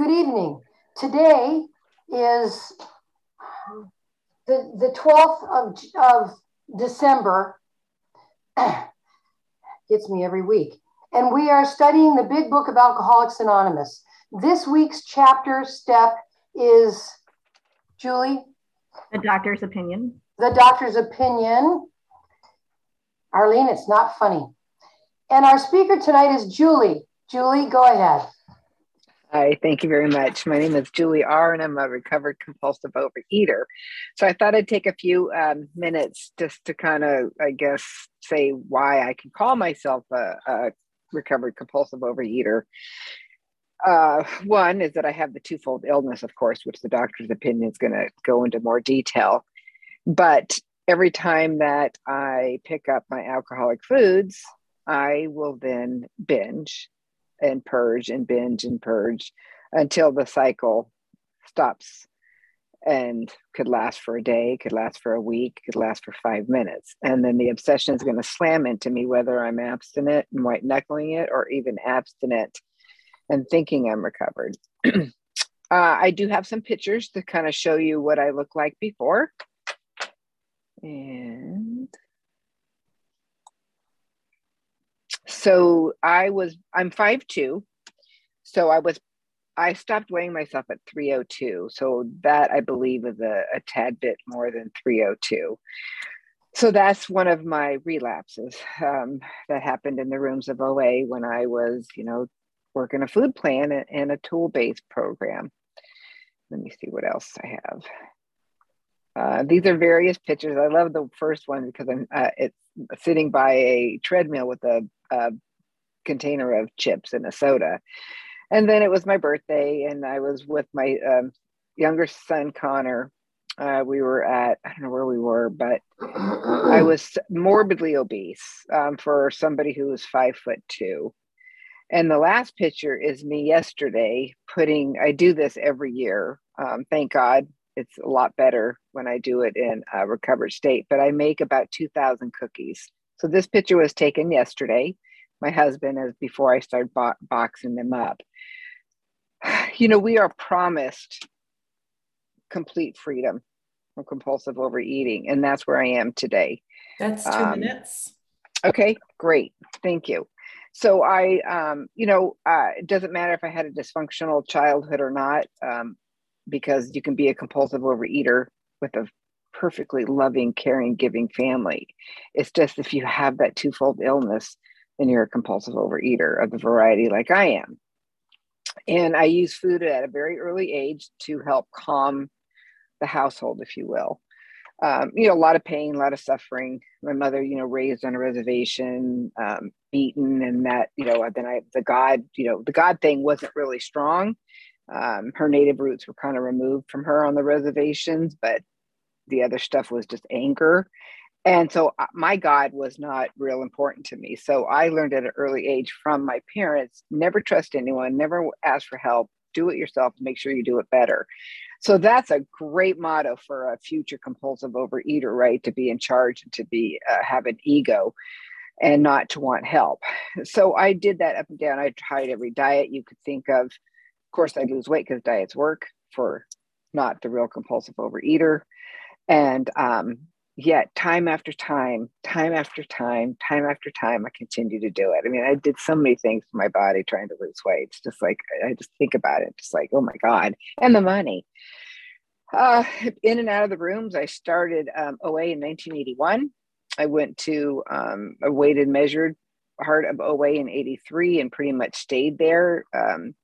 Good evening. Today is the, the 12th of, of December. Gets me every week. And we are studying the big book of Alcoholics Anonymous. This week's chapter step is Julie. The doctor's opinion. The doctor's opinion. Arlene, it's not funny. And our speaker tonight is Julie. Julie, go ahead. Hi, thank you very much. My name is Julie R., and I'm a recovered compulsive overeater. So I thought I'd take a few um, minutes just to kind of, I guess, say why I can call myself a, a recovered compulsive overeater. Uh, one is that I have the twofold illness, of course, which the doctor's opinion is going to go into more detail. But every time that I pick up my alcoholic foods, I will then binge and purge and binge and purge until the cycle stops and could last for a day, could last for a week, could last for five minutes. And then the obsession is going to slam into me whether I'm abstinent and white knuckling it or even abstinent and thinking I'm recovered. uh, I do have some pictures to kind of show you what I look like before. And so I was, I'm five two, So I was, I stopped weighing myself at 302. So that I believe is a, a tad bit more than 302. So that's one of my relapses um, that happened in the rooms of OA when I was, you know, working a food plan and, and a tool based program. Let me see what else I have. Uh, these are various pictures. I love the first one because I'm uh, it's sitting by a treadmill with a, a, container of chips and a soda. And then it was my birthday, and I was with my um, younger son Connor. Uh, we were at I don't know where we were, but I was morbidly obese um, for somebody who was five foot two. And the last picture is me yesterday putting. I do this every year. Um, thank God it's a lot better when I do it in a recovered state, but I make about 2,000 cookies. So this picture was taken yesterday. My husband, as before I started bo- boxing them up. You know, we are promised complete freedom from compulsive overeating, and that's where I am today. That's two um, minutes. Okay, great. Thank you. So I, um, you know, uh, it doesn't matter if I had a dysfunctional childhood or not. Um, because you can be a compulsive overeater with a perfectly loving, caring, giving family. It's just if you have that twofold illness, then you're a compulsive overeater of the variety like I am. And I use food at a very early age to help calm the household, if you will. Um, you know, a lot of pain, a lot of suffering. My mother, you know, raised on a reservation, um, beaten, and that, you know, then I, the God, you know, the God thing wasn't really strong. Um, her native roots were kind of removed from her on the reservations, but the other stuff was just anger. And so uh, my God was not real important to me. So I learned at an early age from my parents never trust anyone, never ask for help, do it yourself, make sure you do it better. So that's a great motto for a future compulsive overeater, right? To be in charge and to be uh, have an ego and not to want help. So I did that up and down. I tried every diet you could think of. Of course, I lose weight because diets work for not the real compulsive overeater. And um, yet, time after time, time after time, time after time, I continue to do it. I mean, I did so many things for my body trying to lose weight. It's just like, I just think about it, just like, oh my God. And the money. Uh, in and out of the rooms, I started um, OA in 1981. I went to um, a weighted measured heart of OA in 83 and pretty much stayed there. Um,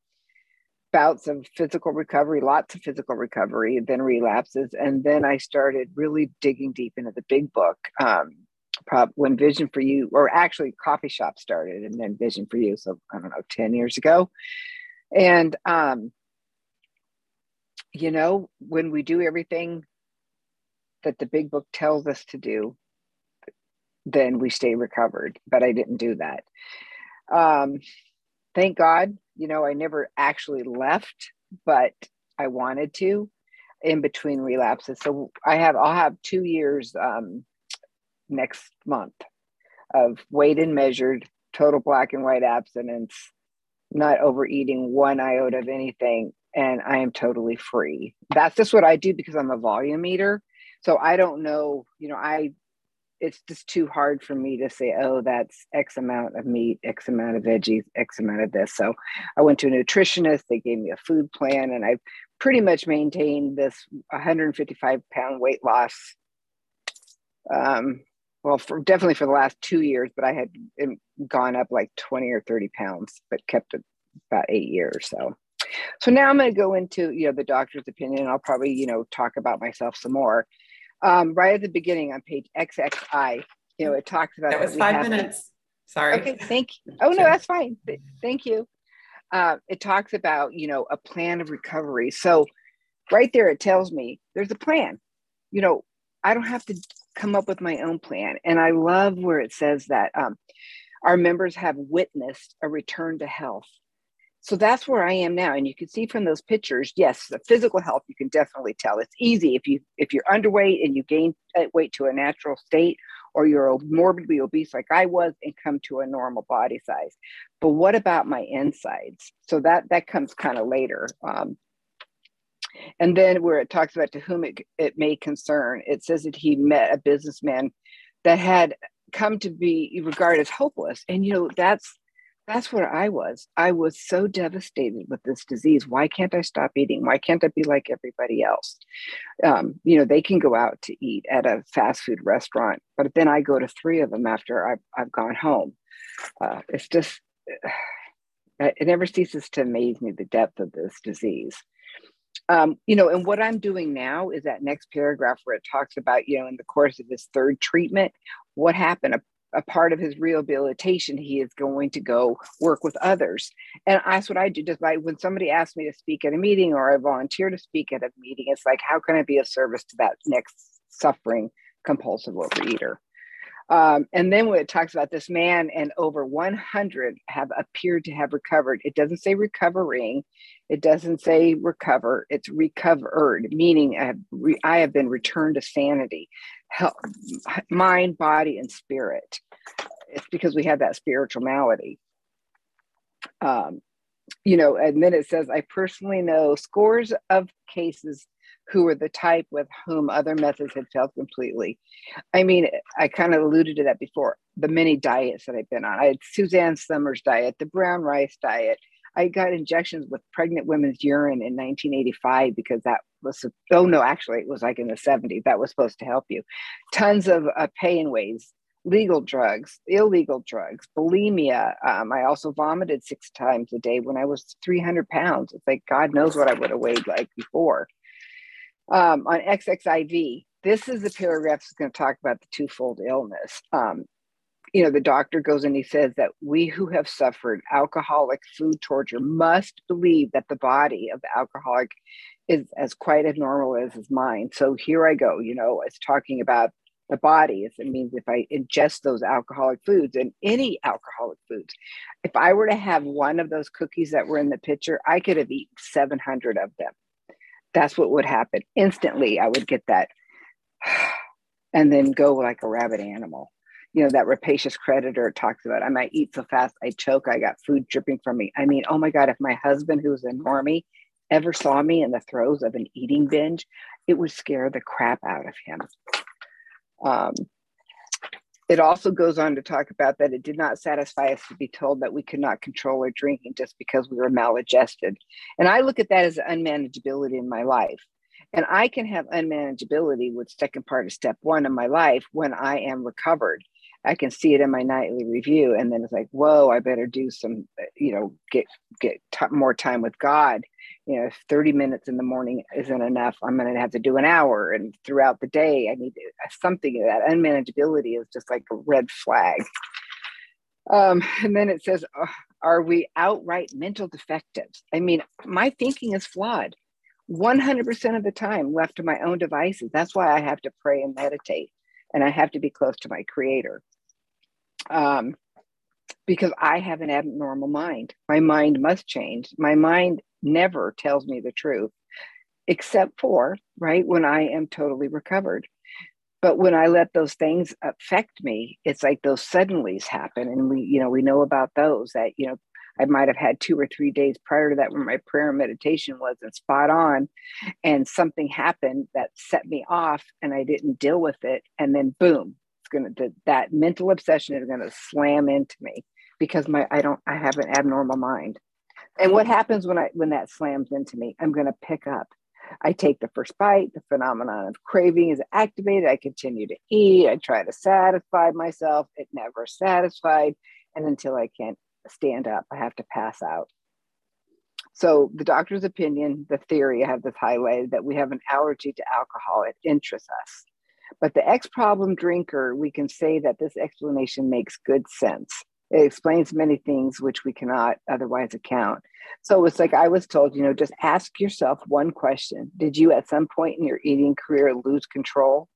bouts of physical recovery, lots of physical recovery, and then relapses. And then I started really digging deep into the big book. Um, when Vision for You, or actually Coffee Shop started and then Vision for You. So I don't know, 10 years ago. And, um, you know, when we do everything that the big book tells us to do, then we stay recovered. But I didn't do that. Um, thank God you know, I never actually left, but I wanted to in between relapses. So I have, I'll have two years um, next month of weighed and measured, total black and white abstinence, not overeating one iota of anything, and I am totally free. That's just what I do because I'm a volume eater. So I don't know, you know, I it's just too hard for me to say, oh, that's X amount of meat, X amount of veggies, X amount of this. So I went to a nutritionist, they gave me a food plan, and I've pretty much maintained this 155 pound weight loss. Um, well, for definitely for the last two years, but I had gone up like 20 or 30 pounds, but kept it about eight years. So, so now I'm going to go into, you know, the doctor's opinion. I'll probably, you know, talk about myself some more um, right at the beginning on page XXI, you know, it talks about that was five minutes. Sorry. Okay, thank you. Oh no, that's fine. Thank you. Uh, it talks about you know a plan of recovery. So right there, it tells me there's a plan. You know, I don't have to come up with my own plan, and I love where it says that um, our members have witnessed a return to health so that's where i am now and you can see from those pictures yes the physical health you can definitely tell. It's easy if you if you're underweight and you gain weight to a natural state or you're morbidly obese like i was and come to a normal body size. But what about my insides? So that that comes kind of later um, and then where it talks about to whom it, it may concern it says that he met a businessman that had come to be regarded as hopeless. And you know that's that's where I was. I was so devastated with this disease. Why can't I stop eating? Why can't I be like everybody else? Um, you know, they can go out to eat at a fast food restaurant, but then I go to three of them after I've, I've gone home. Uh, it's just, it never ceases to amaze me the depth of this disease. Um, you know, and what I'm doing now is that next paragraph where it talks about, you know, in the course of this third treatment, what happened a part of his rehabilitation, he is going to go work with others. And that's what I do. Just by when somebody asks me to speak at a meeting or I volunteer to speak at a meeting, it's like, how can I be of service to that next suffering compulsive overeater? Um, and then when it talks about this man and over 100 have appeared to have recovered, it doesn't say recovering, it doesn't say recover, it's recovered, meaning I have, re- I have been returned to sanity, health, mind, body, and spirit. It's because we have that spiritual malady. Um, you know, and then it says, I personally know scores of cases who were the type with whom other methods had failed completely. I mean, I kind of alluded to that before. The many diets that I've been on. I had Suzanne Somers diet, the brown rice diet. I got injections with pregnant women's urine in 1985 because that was, oh no, actually, it was like in the 70s. That was supposed to help you. Tons of uh, pain ways, legal drugs, illegal drugs, bulimia. Um, I also vomited six times a day when I was 300 pounds. It's like God knows what I would have weighed like before um, on XXIV. This is the paragraph that's going to talk about the twofold illness. Um, you know, the doctor goes and he says that we who have suffered alcoholic food torture must believe that the body of the alcoholic is as quite as normal as his mind. So here I go, you know, it's talking about the body. It means if I ingest those alcoholic foods and any alcoholic foods, if I were to have one of those cookies that were in the picture, I could have eaten 700 of them that's what would happen. Instantly i would get that and then go like a rabid animal. You know that rapacious creditor talks about i might eat so fast i choke. I got food dripping from me. I mean oh my god if my husband who's a normie ever saw me in the throes of an eating binge it would scare the crap out of him. Um, it also goes on to talk about that it did not satisfy us to be told that we could not control our drinking just because we were maladjusted. And I look at that as unmanageability in my life. And I can have unmanageability with second part of step one in my life when I am recovered. I can see it in my nightly review, and then it's like, whoa, I better do some, uh, you know, get get t- more time with God you know, if 30 minutes in the morning isn't enough, I'm going to have to do an hour. And throughout the day, I need something that unmanageability is just like a red flag. Um, and then it says, uh, Are we outright mental defectives? I mean, my thinking is flawed 100% of the time left to my own devices. That's why I have to pray and meditate and I have to be close to my creator. Um, because I have an abnormal mind. My mind must change. My mind never tells me the truth, except for, right, when I am totally recovered. But when I let those things affect me, it's like those suddenlies happen. And we, you know, we know about those that, you know, I might have had two or three days prior to that where my prayer and meditation wasn't spot on. And something happened that set me off and I didn't deal with it. And then boom, it's gonna that, that mental obsession is gonna slam into me because my I don't I have an abnormal mind. And what happens when I when that slams into me? I'm gonna pick up. I take the first bite, the phenomenon of craving is activated. I continue to eat. I try to satisfy myself. It never satisfied. And until I can't stand up, I have to pass out. So, the doctor's opinion, the theory, I have this highlighted that we have an allergy to alcohol. It interests us. But the ex problem drinker, we can say that this explanation makes good sense. It explains many things which we cannot otherwise account. So it's like I was told, you know, just ask yourself one question Did you at some point in your eating career lose control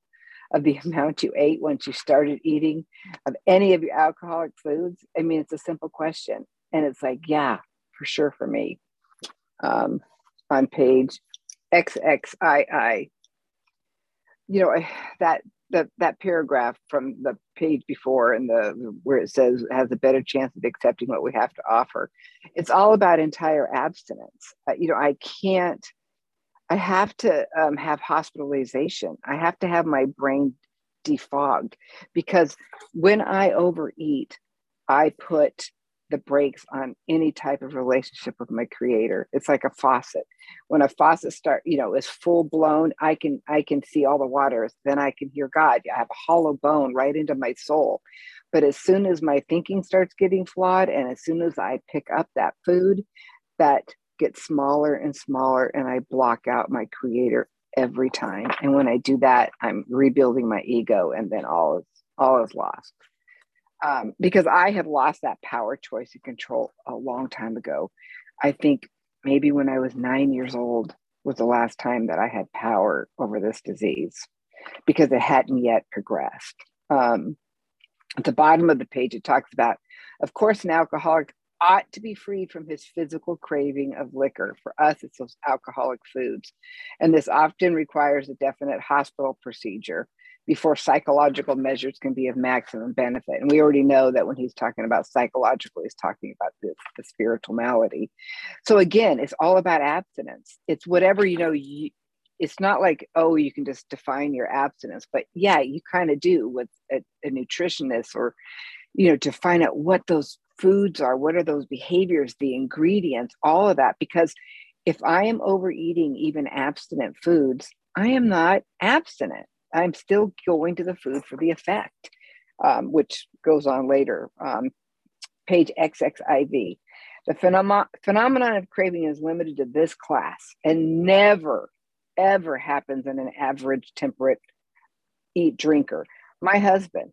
of the amount you ate once you started eating of any of your alcoholic foods? I mean, it's a simple question. And it's like, yeah, for sure for me. Um, on page XXII, you know, that that that paragraph from the page before and the where it says has a better chance of accepting what we have to offer. It's all about entire abstinence. Uh, you know i can't i have to um, have hospitalization. I have to have my brain defogged because when i overeat i put the brakes on any type of relationship with my creator. It's like a faucet. When a faucet start you know is full blown i can i can see all the waters then i can hear god. I have a hollow bone right into my soul. But as soon as my thinking starts getting flawed and as soon as i pick up that food that gets smaller and smaller and i block out my creator every time. And when i do that i'm rebuilding my ego and then all is all is lost um, because I had lost that power, choice, and control a long time ago. I think maybe when I was nine years old was the last time that I had power over this disease because it hadn't yet progressed. Um, at the bottom of the page, it talks about, of course, an alcoholic ought to be freed from his physical craving of liquor. For us, it's those alcoholic foods. And this often requires a definite hospital procedure before psychological measures can be of maximum benefit. And we already know that when he's talking about psychological, he's talking about the, the spiritual malady. So again, it's all about abstinence. It's whatever, you know, you, it's not like, oh, you can just define your abstinence, but yeah, you kind of do with a, a nutritionist or, you know, to find out what those foods are, what are those behaviors, the ingredients, all of that. Because if I am overeating even abstinent foods, I am not abstinent. I'm still going to the food for the effect, um, which goes on later. Um, page XXIV. The phenom- phenomenon of craving is limited to this class and never, ever happens in an average temperate eat drinker. My husband,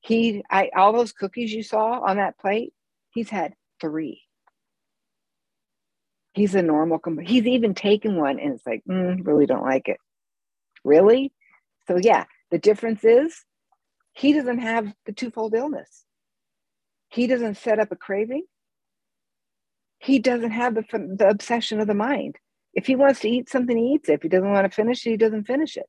he, I, all those cookies you saw on that plate, he's had three. He's a normal. He's even taken one and it's like, mm, really don't like it. Really? So, yeah, the difference is he doesn't have the twofold illness. He doesn't set up a craving. He doesn't have the, the obsession of the mind. If he wants to eat something, he eats it. If he doesn't want to finish it, he doesn't finish it.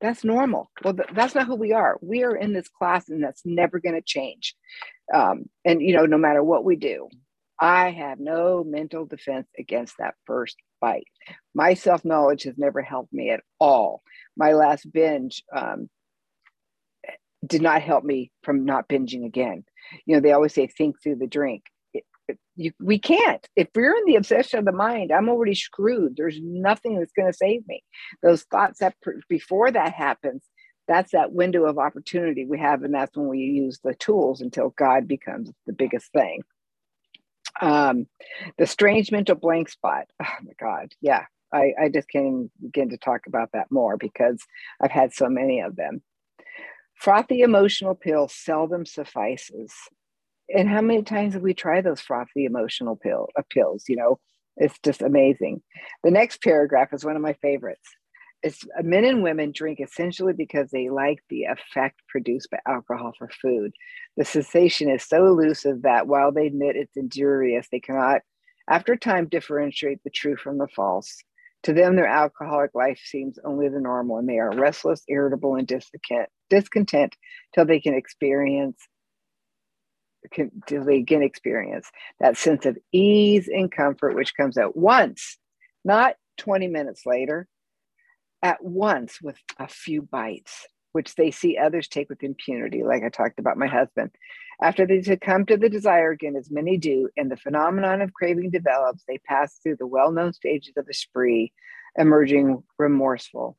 That's normal. Well, th- that's not who we are. We are in this class, and that's never going to change. Um, and, you know, no matter what we do, I have no mental defense against that first bite. My self knowledge has never helped me at all my last binge um, did not help me from not binging again. You know, they always say think through the drink. It, it, you, we can't. If we're in the obsession of the mind, I'm already screwed. There's nothing that's going to save me. Those thoughts that before that happens, that's that window of opportunity we have, and that's when we use the tools until God becomes the biggest thing. Um, the strange mental blank spot. Oh my God, yeah, I, I just can't begin to talk about that more because I've had so many of them. Frothy emotional pill seldom suffices. And how many times have we tried those frothy emotional pill, uh, pills? You know, it's just amazing. The next paragraph is one of my favorites. It's uh, men and women drink essentially because they like the effect produced by alcohol for food. The sensation is so elusive that while they admit it's injurious, they cannot, after time, differentiate the true from the false. To them, their alcoholic life seems only the normal, and they are restless, irritable, and discontent, discontent till they can experience can, do they can experience that sense of ease and comfort, which comes at once, not 20 minutes later, at once with a few bites, which they see others take with impunity, like I talked about my husband. After they succumb to the desire again, as many do, and the phenomenon of craving develops, they pass through the well known stages of a spree, emerging remorseful.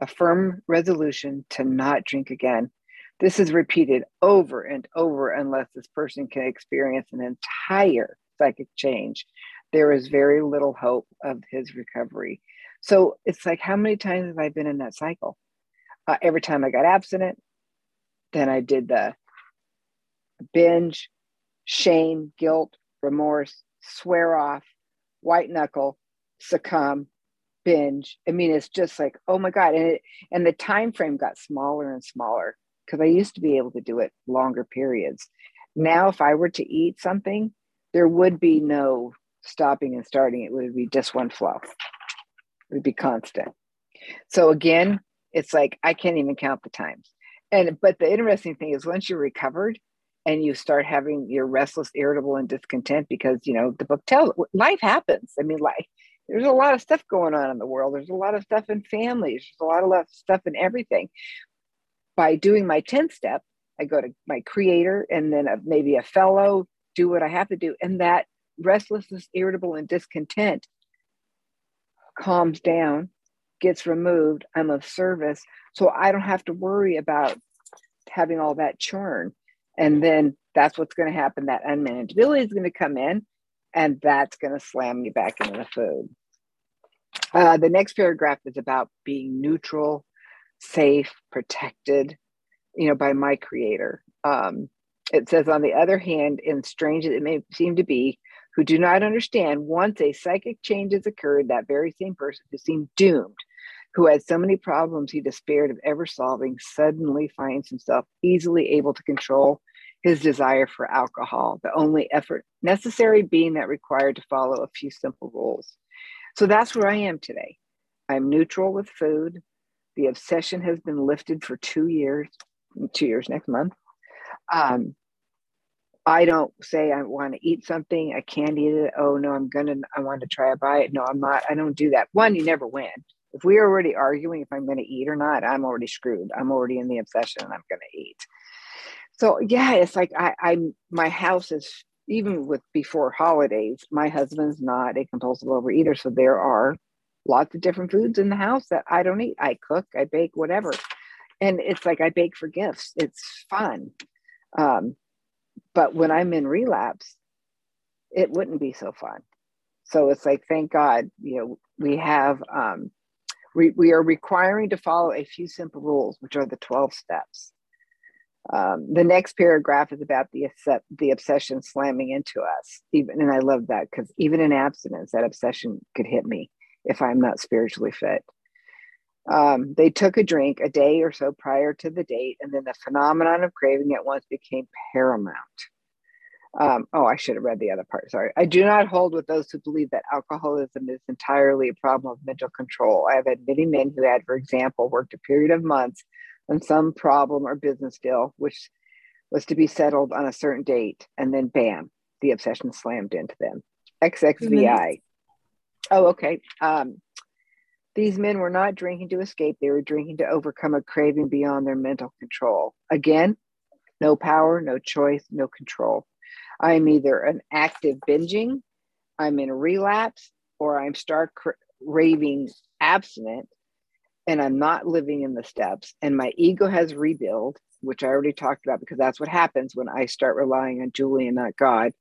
A firm resolution to not drink again. This is repeated over and over unless this person can experience an entire psychic change. There is very little hope of his recovery. So it's like, how many times have I been in that cycle? Uh, every time I got abstinent, then I did the binge, shame, guilt, remorse, swear off, white knuckle, succumb, binge. I mean, it's just like, oh my God. And it, and the time frame got smaller and smaller because I used to be able to do it longer periods. Now, if I were to eat something, there would be no stopping and starting. It would be just one flow. It would be constant. So again, it's like I can't even count the times. And but the interesting thing is once you're recovered, and you start having you're restless irritable and discontent because you know the book tells life happens. I mean like there's a lot of stuff going on in the world. There's a lot of stuff in families. There's a lot of stuff in everything. By doing my 10th step i go to my creator and then a, maybe a fellow do what i have to do. And that restlessness irritable and discontent calms down gets removed. I'm of service. So i don't have to worry about having all that churn and then that's what's going to happen. That unmanageability is going to come in, and that's going to slam you back into the food. Uh, the next paragraph is about being neutral, safe, protected, you know, by my creator. Um, it says, on the other hand, and strange as it may seem to be, who do not understand, once a psychic change has occurred, that very same person who seemed doomed, who had so many problems he despaired of ever solving, suddenly finds himself easily able to control his desire for alcohol, the only effort necessary being that required to follow a few simple rules. So that's where I am today. I'm neutral with food. The obsession has been lifted for two years, two years next month. Um, I don't say I want to eat something, I can't eat it. Oh no, I'm gonna, I want to try a bite. No, I'm not. I don't do that. One, you never win. If we're already arguing if I'm going to eat or not, I'm already screwed. I'm already in the obsession and I'm going to eat. So yeah it's like i i'm my house is even with before holidays my husband's not a compulsive overeater so there are lots of different foods in the house that i don't eat. I cook i bake whatever. And it's like i bake for gifts. It's fun. Um, but when i'm in relapse it wouldn't be so fun. So it's like thank god you know we have um, we, we are requiring to follow a few simple rules which are the 12 steps um, the next paragraph is about the the obsession slamming into us. Even and I love that because even in abstinence, that obsession could hit me if I'm not spiritually fit. Um, they took a drink a day or so prior to the date, and then the phenomenon of craving at once became paramount. Um, oh, I should have read the other part. Sorry. I do not hold with those who believe that alcoholism is entirely a problem of mental control. I have had many men who had, for example, worked a period of months on some problem or business deal, which was to be settled on a certain date, and then bam, the obsession slammed into them. XXVI. Oh, okay. Um, these men were not drinking to escape, they were drinking to overcome a craving beyond their mental control. Again, no power, no choice, no control. I'm either an active binging, I'm in a relapse, or I'm stark raving abstinent and I'm not living in the steps, and my ego has rebuilt, which I already talked about because that's what happens when I start relying on Julie and not God.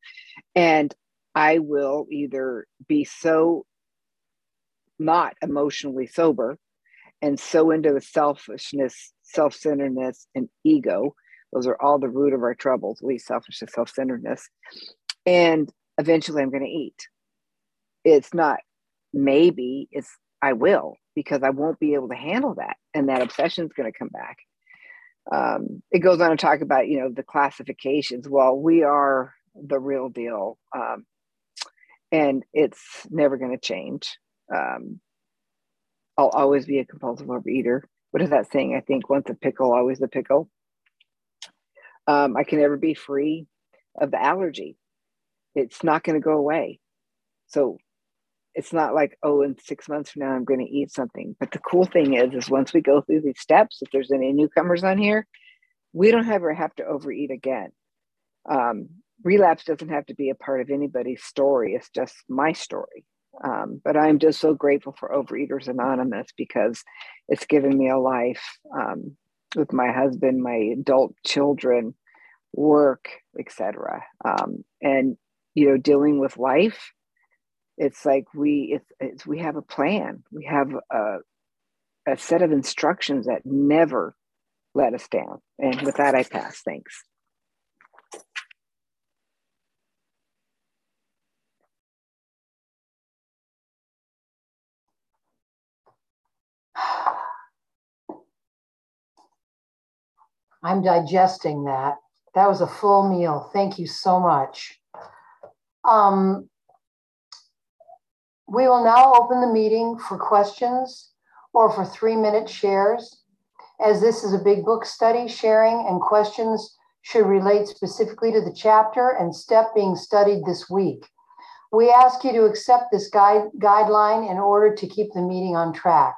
And I will either be so not emotionally sober and so into the selfishness, self centeredness, and ego. Those are all the root of our troubles, least selfishness, self centeredness. And eventually I'm going to eat. It's not maybe, it's I will because I won't be able to handle that. And that obsession is going to come back. Um, it goes on to talk about, you know, the classifications. Well, we are the real deal. Um, and it's never going to change. Um, I'll always be a compulsive overeater. What is that saying? I think once a pickle, always a pickle. Um, I can never be free. of the allergy. It's not going to go away. So it's not like, oh, in six months from now, I'm going to eat something. But the cool thing is, is once we go through these steps, if there's any newcomers on here, we don't ever have to overeat again. Um, relapse doesn't have to be a part of anybody's story. It's just my story. Um, but I'm just so grateful for Overeaters Anonymous because it's given me a life um, with my husband, my adult children, work, etc. Um, and you know, dealing with life, it's like we it's, it's we have a plan. We have a a set of instructions that never let us down. And with that, I pass. Thanks. I'm digesting that. That was a full meal. Thank you so much. Um, we will now open the meeting for questions or for three minute shares. As this is a big book study, sharing and questions should relate specifically to the chapter and step being studied this week. We ask you to accept this guide, guideline in order to keep the meeting on track.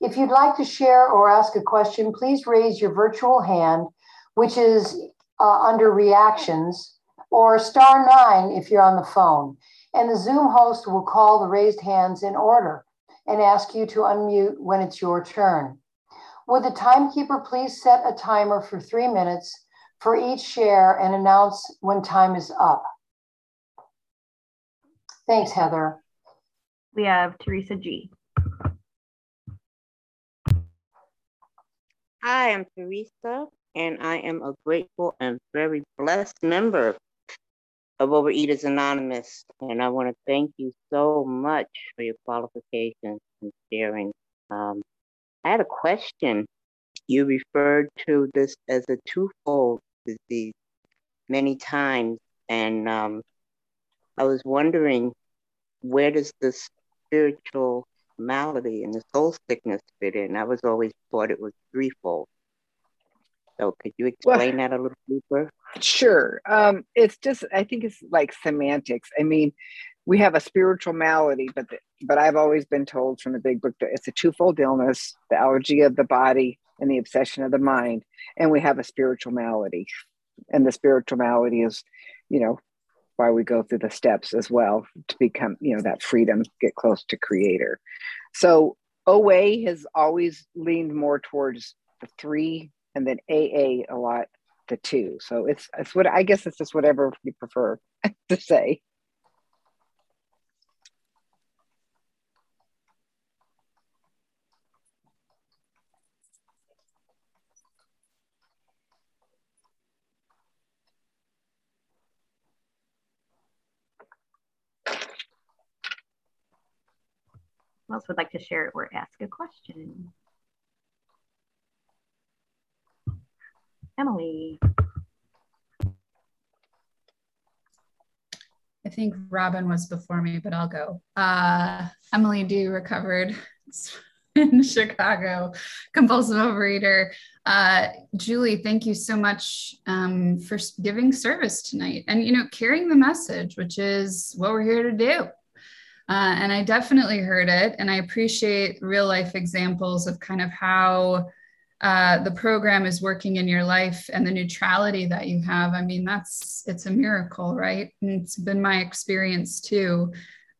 If you'd like to share or ask a question, please raise your virtual hand, which is uh, under reactions, or star nine if you're on the phone. And the Zoom host will call the raised hands in order and ask you to unmute when it's your turn. Would the timekeeper please set a timer for three minutes for each share and announce when time is up? Thanks, Heather. We have Teresa G. Hi, I'm Teresa, and I am a grateful and very blessed member of Overeaters Anonymous. And I want to thank you so much for your qualifications and sharing. Um, I had a question. You referred to this as a twofold disease many times, and um, I was wondering where does the spiritual malady and the soul sickness fit in. I was always thought it was threefold. So could you explain well, that a little deeper? Sure. Um, it's just I think it's like semantics. I mean, we have a spiritual malady, but the, but I've always been told from the big book that it's a twofold illness: the allergy of the body and the obsession of the mind. And we have a spiritual malady, and the spiritual malady is, you know, why we go through the steps as well to become, you know, that freedom, get close to creator. So OA has always leaned more towards the three and then AA a lot the two. So it's it's what I guess it's just whatever you prefer to say. Else would like to share or ask a question? Emily. I think Robin was before me, but I'll go. Uh, Emily D recovered in Chicago, compulsive overeater. Uh, Julie, thank you so much um, for giving service tonight and, you know, carrying the message, which is what we're here to do. Uh, and I definitely heard it. And I appreciate real life examples of kind of how uh, the program is working in your life and the neutrality that you have. I mean, that's it's a miracle, right? And it's been my experience too.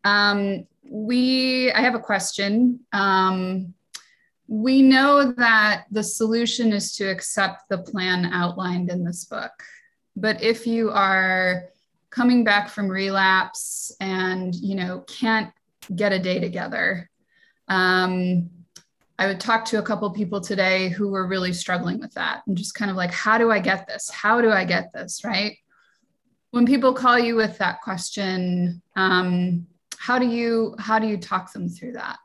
Um, we, I have a question. Um, we know that the solution is to accept the plan outlined in this book. But if you are coming back from relapse and you know can't get a day together. Um, i would talk to a couple people today who were really struggling with that and just kind of like how do i get this? How do i get this right? When people call you with that question um, how do you how do you talk them through that?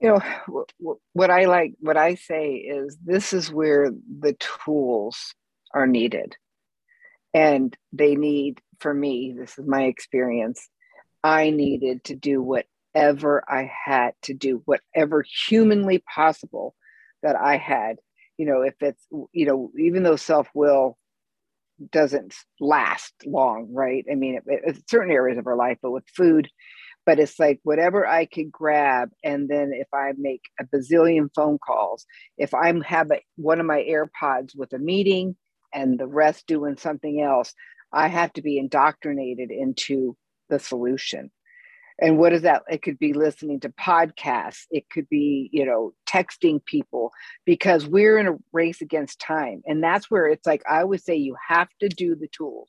You know what i like what i say is this is where the tools are needed and they need for me this is my experience i needed to do whatever i had to do whatever humanly possible that i had you know if it's you know even though self-will doesn't last long, right? I mean, it, it, certain areas of our life, but with food, but it's like whatever I could grab. And then if I make a bazillion phone calls, if I'm have a, one of my AirPods with a meeting and the rest doing something else, I have to be indoctrinated into the solution. And what is that? It could be listening to podcasts. It could be you know texting people because we're in a race against time. And that's where it's like i would say you have to do the tools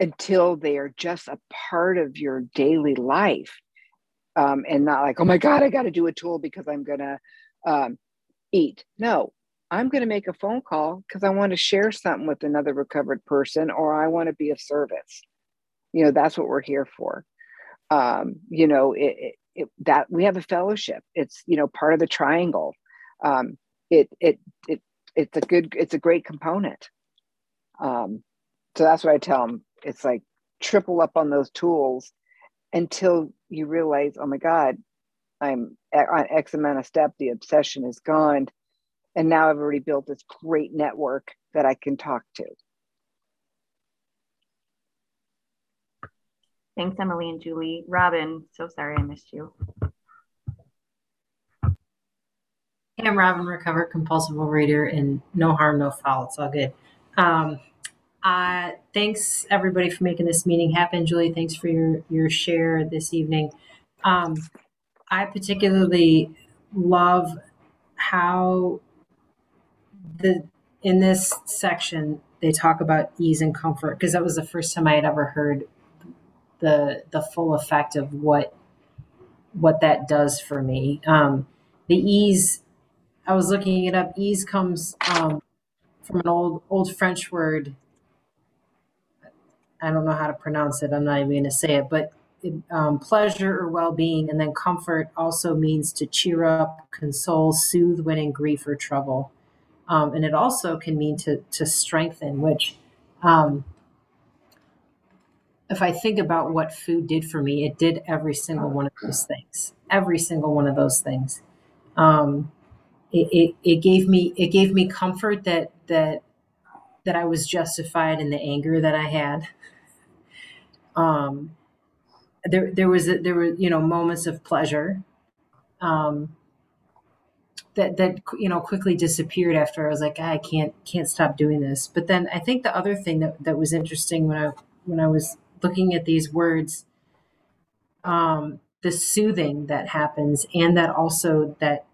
until they are just a part of your daily life. Um, and not like oh my god i got to do a tool because i'm gonna um, eat. No i'm going to make a phone call because i want to share something with another recovered person or i want to be of service. You know that's what we're here for. Um, you know it, it, it, that we have a fellowship. It's you know part of the triangle. Um, it it it it's a good it's a great component. Um, so that's what i tell them it's like triple up on those tools until you realize oh my god i'm on x amount of step the obsession is gone and now i've already built this great network that i can talk to Thanks, Emily and Julie. Robin, so sorry I missed you. Hey, I'm Robin, recovered compulsive overeater, and no harm, no foul. It's all good. Um, uh, thanks everybody for making this meeting happen. Julie, thanks for your your share this evening. Um, I particularly love how the in this section they talk about ease and comfort because that was the first time I had ever heard the the full effect of what what that does for me. Um, the ease, I was looking it up. Ease comes um, from an old old French word. I don't know how to pronounce it. I'm not even going to say it, but it, um, pleasure or well being, and then comfort also means to cheer up, console, soothe when in grief or trouble, um, and it also can mean to to strengthen, which um, if I think about what food did for me, it did every single one of those things. Every single one of those things. Um, it, it, it gave me it gave me comfort that that that I was justified in the anger that I had. Um, there there was there were you know moments of pleasure. Um, that that you know quickly disappeared after I was like I can't can't stop doing this. But then I think the other thing that, that was interesting when I when I was looking at these words, um, the soothing that happens, and that also that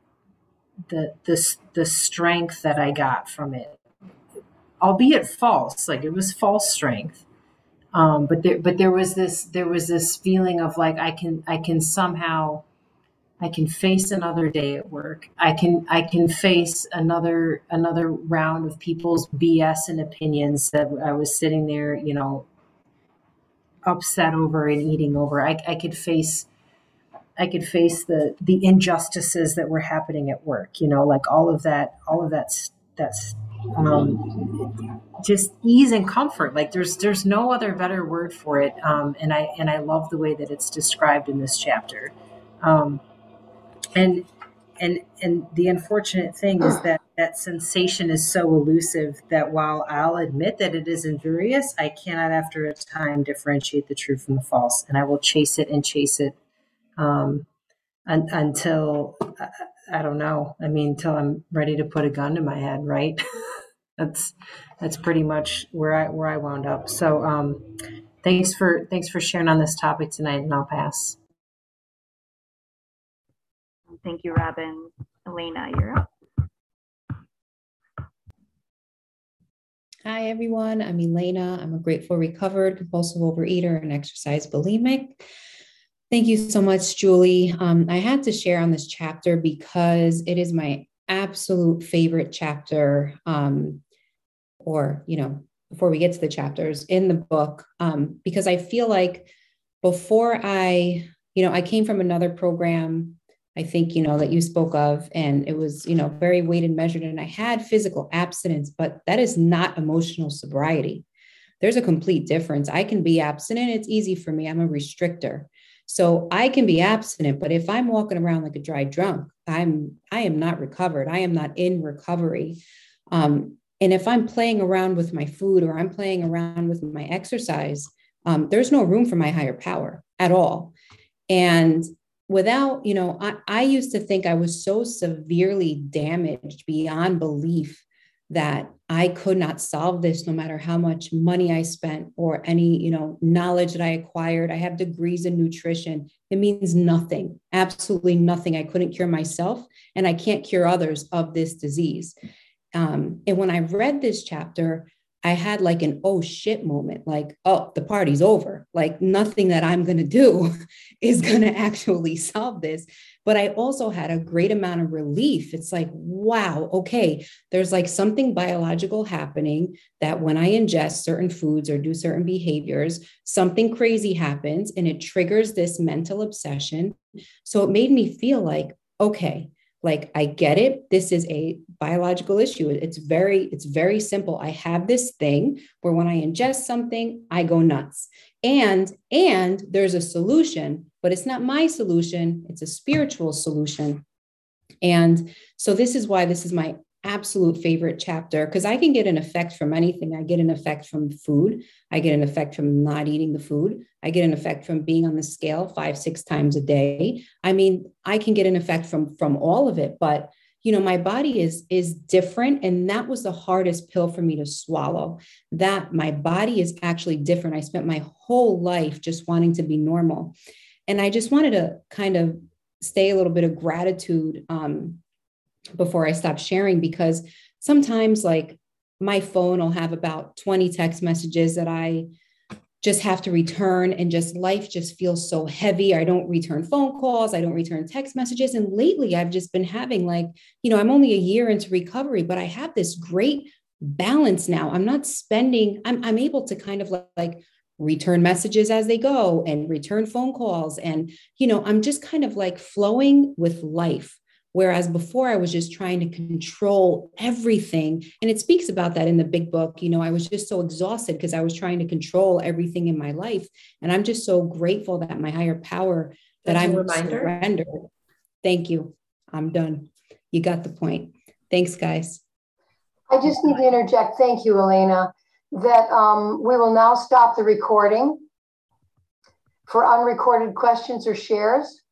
the the the strength that I got from it, albeit false, like it was false strength. Um, but there, but there was this, there was this feeling of like I can, I can somehow, I can face another day at work. I can, I can face another, another round of people's BS and opinions that I was sitting there, you know, upset over and eating over. I, I could face I could face the the injustices that were happening at work. You know, like all of that, all of that's that's um, just ease and comfort. Like there's there's no other better word for it. Um, and I and I love the way that it's described in this chapter. Um, and and and the unfortunate thing is that that sensation is so elusive that while I'll admit that it is injurious, I cannot after a time differentiate the true from the false, and I will chase it and chase it um, un- until I, I don't know. I mean, until I'm ready to put a gun to my head, right? that's that's pretty much where I where I wound up. So um, thanks for thanks for sharing on this topic tonight, and I'll pass. Thank you, Robin. Elena, you're up. Hi, everyone. I'm Elena. I'm a grateful, recovered, compulsive overeater and exercise bulimic. Thank you so much, Julie. Um, I had to share on this chapter because it is my absolute favorite chapter, um, or, you know, before we get to the chapters in the book, um, because I feel like before I, you know, I came from another program I think, you know, that you spoke of, and it was, you know, very weighted measured. And I had physical abstinence, but that is not emotional sobriety. There's a complete difference. I can be abstinent. It's easy for me. I'm a restrictor. So I can be abstinent, but if I'm walking around like a dry drunk, I'm I am not recovered. I am not in recovery. Um, And if I'm playing around with my food or I'm playing around with my exercise, um, there's no room for my higher power at all. And without, you know, I, I used to think I was so severely damaged beyond belief that I could not solve this no matter how much money I spent or any, you know, knowledge that I acquired. I have degrees in nutrition. It means nothing, absolutely nothing. I couldn't cure myself and I can't cure others of this disease. Um, and when I read this chapter, I had like an oh shit moment, like, oh, the party's over. Like, nothing that I'm going to do is going to actually solve this. But I also had a great amount of relief. It's like, wow, okay, there's like something biological happening that when I ingest certain foods or do certain behaviors, something crazy happens and it triggers this mental obsession. So it made me feel like, okay, like i get it. This is a biological issue. It's very it's very simple. I have this thing where when i ingest something i go nuts. And and there's a solution but it's not my solution. It's a spiritual solution. And so this is why this is my absolute favorite chapter because I can get an effect from anything. I get an effect from food. I get an effect from not eating the food. I get an effect from being on the scale five, six times a day. I mean, I can get an effect from from all of it, but you know, my body is is different and that was the hardest pill for me to swallow. That my body is actually different. I spent my whole life just wanting to be normal. And I just wanted to kind of stay a little bit of gratitude um, before I stop sharing because sometimes like my phone will have about 20 text messages that I just have to return and just life just feels so heavy. I don't return phone calls, I don't return text messages and lately I've just been having like, you know, I'm only a year into recovery, but I have this great balance now. I'm not spending I'm I'm able to kind of like return messages as they go and return phone calls and you know, I'm just kind of like flowing with life Whereas before I was just trying to control everything. And it speaks about that in the big book. You know, I was just so exhausted because I was trying to control everything in my life. And I'm just so grateful that my higher power that I'm surrendered. Thank you. I'm done. You got the point. Thanks, guys. I just need to interject. Thank you, Elena. That um, we will now stop the recording for unrecorded questions or shares.